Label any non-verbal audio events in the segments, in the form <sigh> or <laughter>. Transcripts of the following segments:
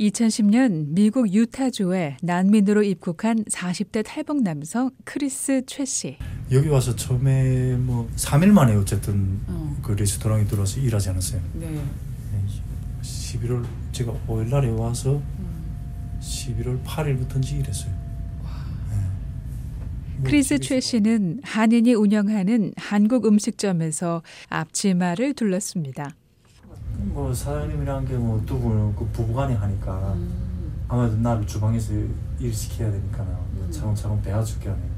2010년 미국 유타주에 난민으로 입국한 40대 탈북 남성 크리스 최 씨. 여기 와서 처음에 뭐 3일 만에 어쨌든 어. 그 레스토랑에 들어와서 일하지 않았어요. 네. 11월 제가 5일 날에 와서 음. 11월 8일부터인지 일했어요. 네. 뭐 크리스 최 씨는 한인이 운영하는 한국 음식점에서 앞치마를 둘렀습니다. 뭐 사장님이랑 게뭐 두 분은 그 부부간에 하니까 음. 아무래도 나를 주방에서 일 시켜야 되니까 뭐 음. 차근차근 배워줄 게 아니에요.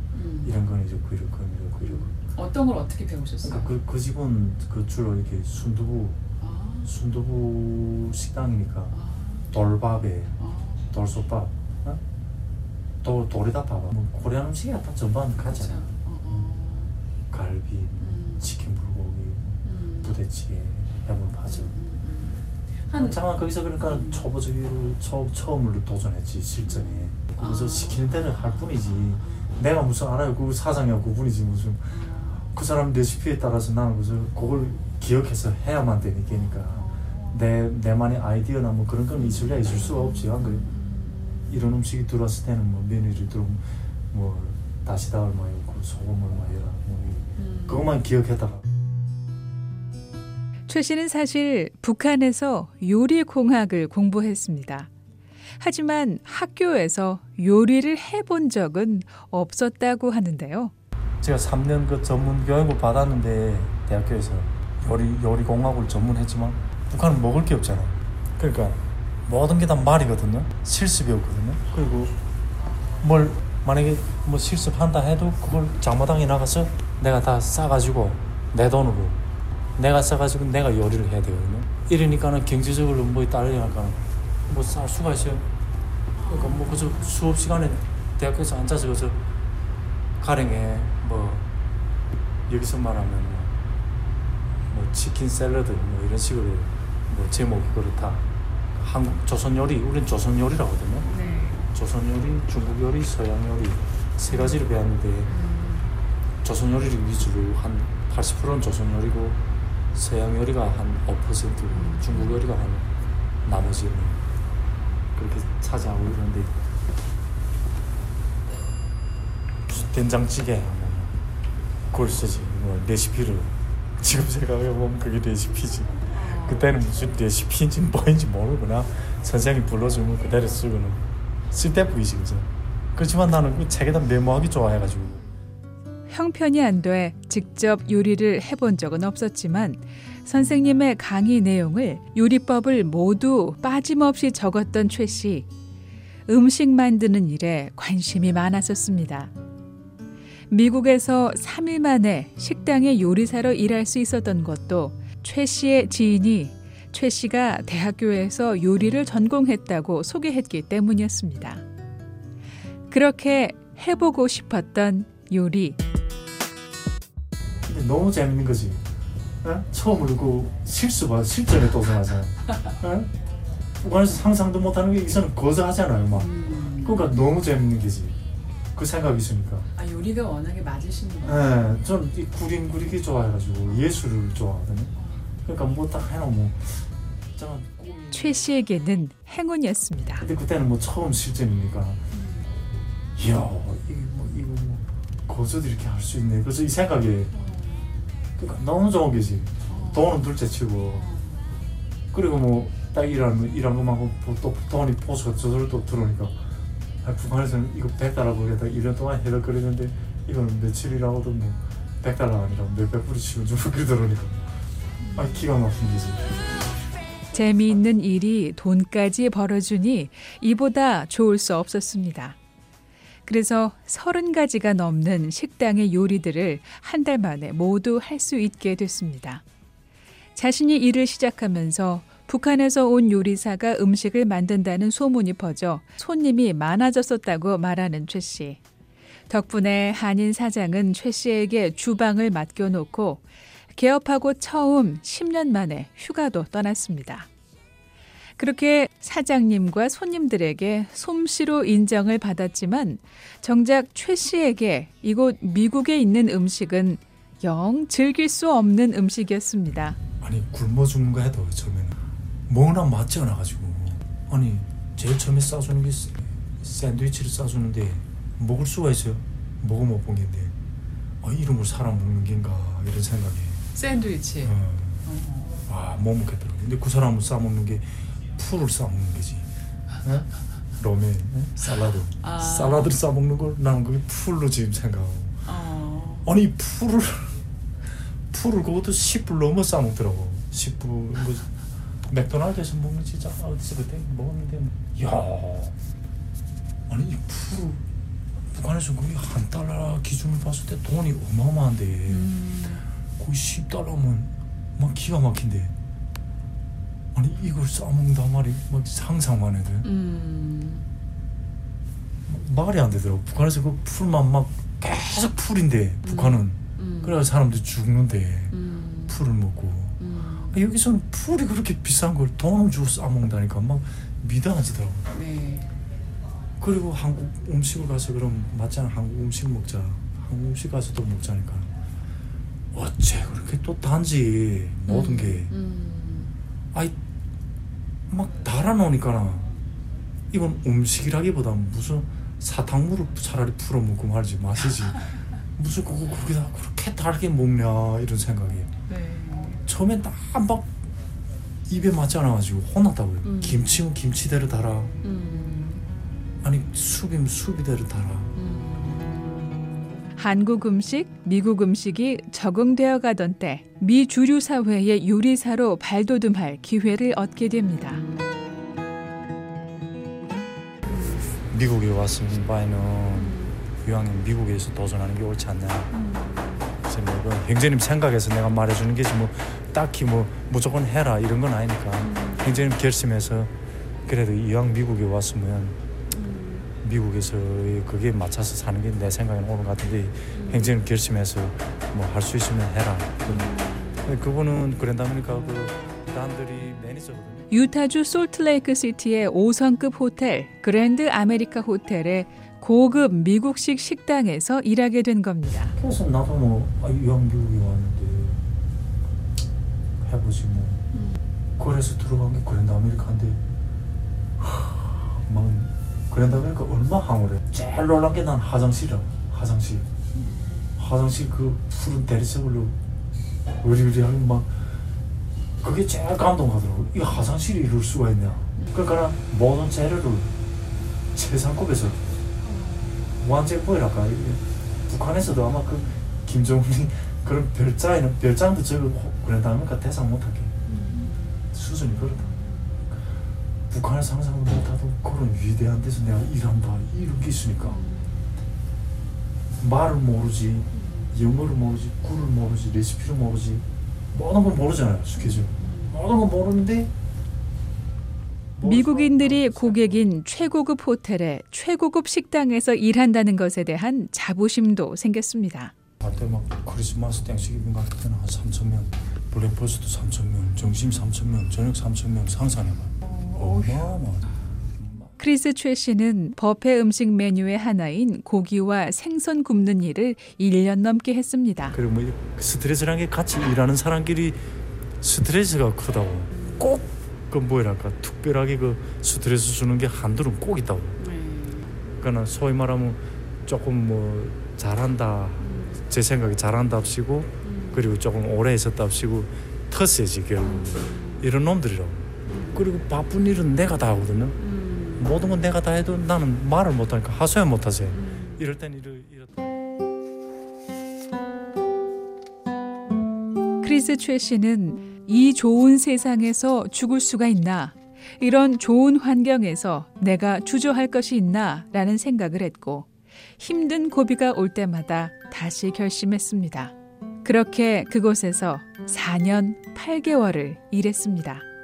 이런 건 이렇고 이렇고 이렇고 이렇고. 어떤 걸 어떻게 배우셨어요? 그러니까 그, 그 집은 그 주로 이렇게 순두부 아, 순두부 식당이니까 아, 돌밥에 아. 돌솥밥, 어? 도 도리다밥, 뭐 코리안 음식이 다 전반 그렇죠. 가잖아. 어, 어. 갈비, 음. 치킨 불고기, 음. 부대찌개, 해물 파전. 한 잠깐 거기서 그러니까 초보적으로 처, 처음으로 도전했지 실전에. 그래서 아. 시키는 대로 할 뿐이지. 내가 무슨 알아요? 그 사장이야 그분이지 무슨 그 사람 레시피에 따라서 나는 무슨 그걸 기억해서 해야만 되니까 내 내만의 아이디어나 뭐 그런 건 있을래 있을 수가 없지 안 그래? 이런 음식이 들어왔을 때는 뭐 메뉴를 들어오면 뭐 다시다 얼마였고 소금 얼마여라 뭐 음. 그것만 기억했다가 최 씨는 사실 북한에서 요리 공학을 공부했습니다. 하지만 학교에서 요리를 해본 적은 없었다고 하는데요. 제가 3년 그 전문 교육을 받았는데 대학교에서 요리 요리 공학을 전문했지만 북한은 먹을 게 없잖아. 그러니까 모든 게 다 말이거든요. 실습이 없거든요. 그리고 뭘 만약에 뭐 실습한다 해도 그걸 장마당에 나가서 내가 다 싸가지고 내 돈으로 내가 싸가지고 내가 요리를 해야 되거든요. 이러니까는 경제적으로 뭐 따르니까 뭐쌀 수가 있어요. 그러니까 뭐 그저 수업 시간에 대학교에서 앉아서 그저 가령에 뭐 여기서 말하면 뭐, 뭐 치킨 샐러드 뭐 이런 식으로 뭐 제목이 그렇다. 한국 조선 요리 우리는 조선 요리라고 하거든요. 네. 조선 요리, 중국 요리, 서양 요리 세 가지를 배웠는데 조선 요리를 위주로 한 80%는 조선 요리고 서양 요리가 한 5%고 중국 요리가 한 나머지는 그렇게 차지하고 이러는데 된장찌개 뭐 그걸 쓰지 뭐 레시피를. <laughs> 지금 생각해보면 그게 레시피지. 그때는 무슨 레시피인지 뭐인지 모르고 나 선생님이 불러주면 그대로 쓰고는 쓸데뿐이지 그죠? 그렇지만 나는 그 책에다 메모하기 좋아해가지고 형편이 안 돼 직접 요리를 해본 적은 없었지만 선생님의 강의 내용을 요리법을 모두 빠짐없이 적었던 최 씨. 음식 만드는 일에 관심이 많았었습니다. 미국에서 3일 만에 식당의 요리사로 일할 수 있었던 것도 최 씨의 지인이 최 씨가 대학교에서 요리를 전공했다고 소개했기 때문이었습니다. 그렇게 해보고 싶었던 요리. 너무 재밌는 거지. 어? 처음으로 그 실수 봐 실전에 도전하잖아. 어? 북한에서 상상도 못하는 게 이서는 거저하잖아요 막. 그러니까 너무 재밌는 게지. 그 생각이 있으니까. 아 요리가 워낙에 맞으시는 거예요. 예, 저는 이 그림 그리기 좋아해가지고 예술을 좋아하거든요. 그러니까 뭐 딱 해놓으면 저는 꿈이 최 씨에게는 행운이었습니다. 근데 그때는 뭐 처음 실전이니까. 이야 이거 뭐 이거 뭐 거저도 이렇게 할 수 있네. 그래서 이 생각에 그러니까 너무 좋은 게지. 돈은 둘째치고. 그리고 뭐 딱 일하는 일한 것만큼 또 돈이 보수가 저절로 또 들어오니까 아, 북한에서는 이거 100달러 벌겠다. 1년 동안 해덕거리는데 이거는 며칠이라고도 뭐 100달러 아니라 몇백 불이 치고 좀 그렇게 들어오니까. 아 기가 막힌 게지. 재미있는 일이 돈까지 벌어주니 이보다 좋을 수 없었습니다. 그래서 서른 가지가 넘는 식당의 요리들을 한 달 만에 모두 할 수 있게 됐습니다. 자신이 일을 시작하면서 북한에서 온 요리사가 음식을 만든다는 소문이 퍼져 손님이 많아졌었다고 말하는 최 씨. 덕분에 한인 사장은 최 씨에게 주방을 맡겨놓고 개업하고 처음 10년 만에 휴가도 떠났습니다. 그렇게 사장님과 손님들에게 솜씨로 인정을 받았지만 정작 최 씨에게 이곳 미국에 있는 음식은 영 즐길 수 없는 음식이었습니다. 아니 굶어 죽는 거 해도 처음에는 뭐나 맞지 않아가지고 아니 제일 처음에 싸주는 게 스- 샌드위치를 싸주는데 먹을 수가 있어요. 먹어 못본 게인데 아, 이름을 사람 먹는 게인가 이런 생각이 샌드위치. 어, 와, 못 먹겠더라고. 근데 그 사람은 싸먹는 게 풀을 싸먹는 거지. 어? 로메, 어? 살라드. 아. 살라드를 싸먹는 걸 나는 그게 풀로 지금 생각하고. 어. 아니, 풀을, 풀을 그것도 10불 넘어 싸먹더라고. 10불. 뭐, 맥도날드에서 먹는 진짜 어디서 그때 먹었는데, 야 아니, 이 풀을, 북한에서 거의 한 달러 기준을 봤을 때 돈이 어마어마한데. 음. 거의 10달러면 막 기가 막힌데 아니 이걸 싸먹는단 말이 막 상상만 해도 음. 말이 안 되더라고 북한에서 그 풀만 막 계속 풀인데 북한은 음. 그래야 사람들이 죽는데 음. 풀을 먹고 음. 아, 여기서는 풀이 그렇게 비싼 걸 돈을 주고 싸먹는다니까 막 미단하지더라고 네. 그리고 한국 음식을 가서 그럼 맞잖아 한국 음식 먹자 한국 음식 가서 또 먹자니까 어째 그렇게 또 단지 모든 음. 게 음. 아이 막 달아놓으니까 이건 음식이라기보다 무슨 사탕물을 차라리 풀어 먹고 말지 마시지 <laughs> 무슨 그거 거기다 그렇게 달게 먹냐 이런 생각이 네. 처음엔 딱막 입에 맞지 않아가지고 혼났다고요 음. 김치면 김치대로 달아 음. 아니 수비면 수비대로 달아 음. 한국 음식, 미국 음식이 적응되어 가던 때 미 주류 사회의 요리사로 발돋움할 기회를 얻게 됩니다. 미국에 왔을 바에는 이왕이면 미국에서 도전하는 게 옳지 않나 그래서 뭐 행제님 생각에서 내가 말해주는 게지 뭐 딱히 뭐 무조건 해라 이런 건 아니니까 행제님 결심해서 그래도 이왕 미국에 왔으면 미국에서 그게 맞춰서 사는 게 내 생각에는 옳은 것 같은데 행제님 결심해서 뭐 할 수 있으면 해라. 그분은 그랜다니까 그 남들이 매니저거든요. 유타주 솔트레이크 시티의 5성급 호텔 그랜드 아메리카 호텔의 고급 미국식 식당에서 일하게 된 겁니다. 그래서 나도 뭐 아, 이왕 미국에 왔는데 해보지 뭐. 그래서 들어간 게 그랜드 아메리카인데 하, 막 그랜드 아메리카 얼마 황홀해. 제일 놀란 게 난 화장실이라 화장실. 화장실 그 푸른 대리석으로 으리으리하게 막 그게 제일 감동하더라고. 이 화장실이 이럴 수가 있냐? 그러니까 모든 재료를 최상급에서 완제보이랄까 북한에서도 아마 그 김정은이 그런 별장에는 별장도 저거 그랜다 하니까 대상 못하게. 수준이 그렇다. 북한에서 항상 못하던 그런 위대한 데서 내가 일한다 이런 게 있으니까. 말을 모르지 영어를 모르지 룰을 모르지 레시피를 모르지 모든 걸 모르잖아요 스케줄. 모든 걸 모르는데 미국인들이 고객인 최고급 호텔의 최고급 식당에서 일한다는 것에 대한 자부심도 생겼습니다. 할때 막 크리스마스 Thanksgiving 같은 때는 한 3천 명 breakfast 3천 명 점심 3천 명 저녁 3천 명 상상해봐 어마어마하다 크리스 최 씨는 버페 음식 메뉴의 하나인 고기와 생선 굽는 일을 1년 넘게 했습니다. 그리고 뭐 스트레스라는 게 같이 일하는 사람끼리 스트레스가 크다고. 꼭 그 뭐랄까 특별하게 그 스트레스 주는 게 한둘은 꼭 있다고. 그러니까 소위 말하면 조금 뭐 잘한다 제 생각에 잘한답시고 그리고 조금 오래 있었답시고 텃세지 결국 이런 놈들이라고 그리고 바쁜 일은 내가 다 하거든요 모든 건 내가 다 해도 나는 말을 못하니까 하소연 못하세요 이럴 땐 이럴, 이렇다 크리스 최 씨는 이 좋은 세상에서 죽을 수가 있나? 이런 좋은 환경에서 내가 주저할 것이 있나? 라는 생각을 했고 힘든 고비가 올 때마다 다시 결심했습니다. 그렇게 그곳에서 4년 8개월을 일했습니다.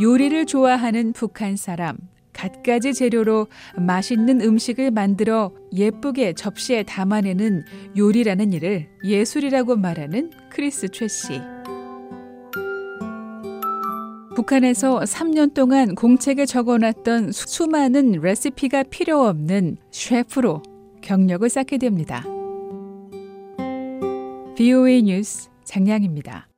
요리를 좋아하는 북한 사람, 갖가지 재료로 맛있는 음식을 만들어 예쁘게 접시에 담아내는 요리라는 일을 예술이라고 말하는 크리스 최 씨. 북한에서 3년 동안 공책에 적어놨던 수많은 레시피가 필요 없는 셰프로 경력을 쌓게 됩니다. BOA 뉴스 장량입니다.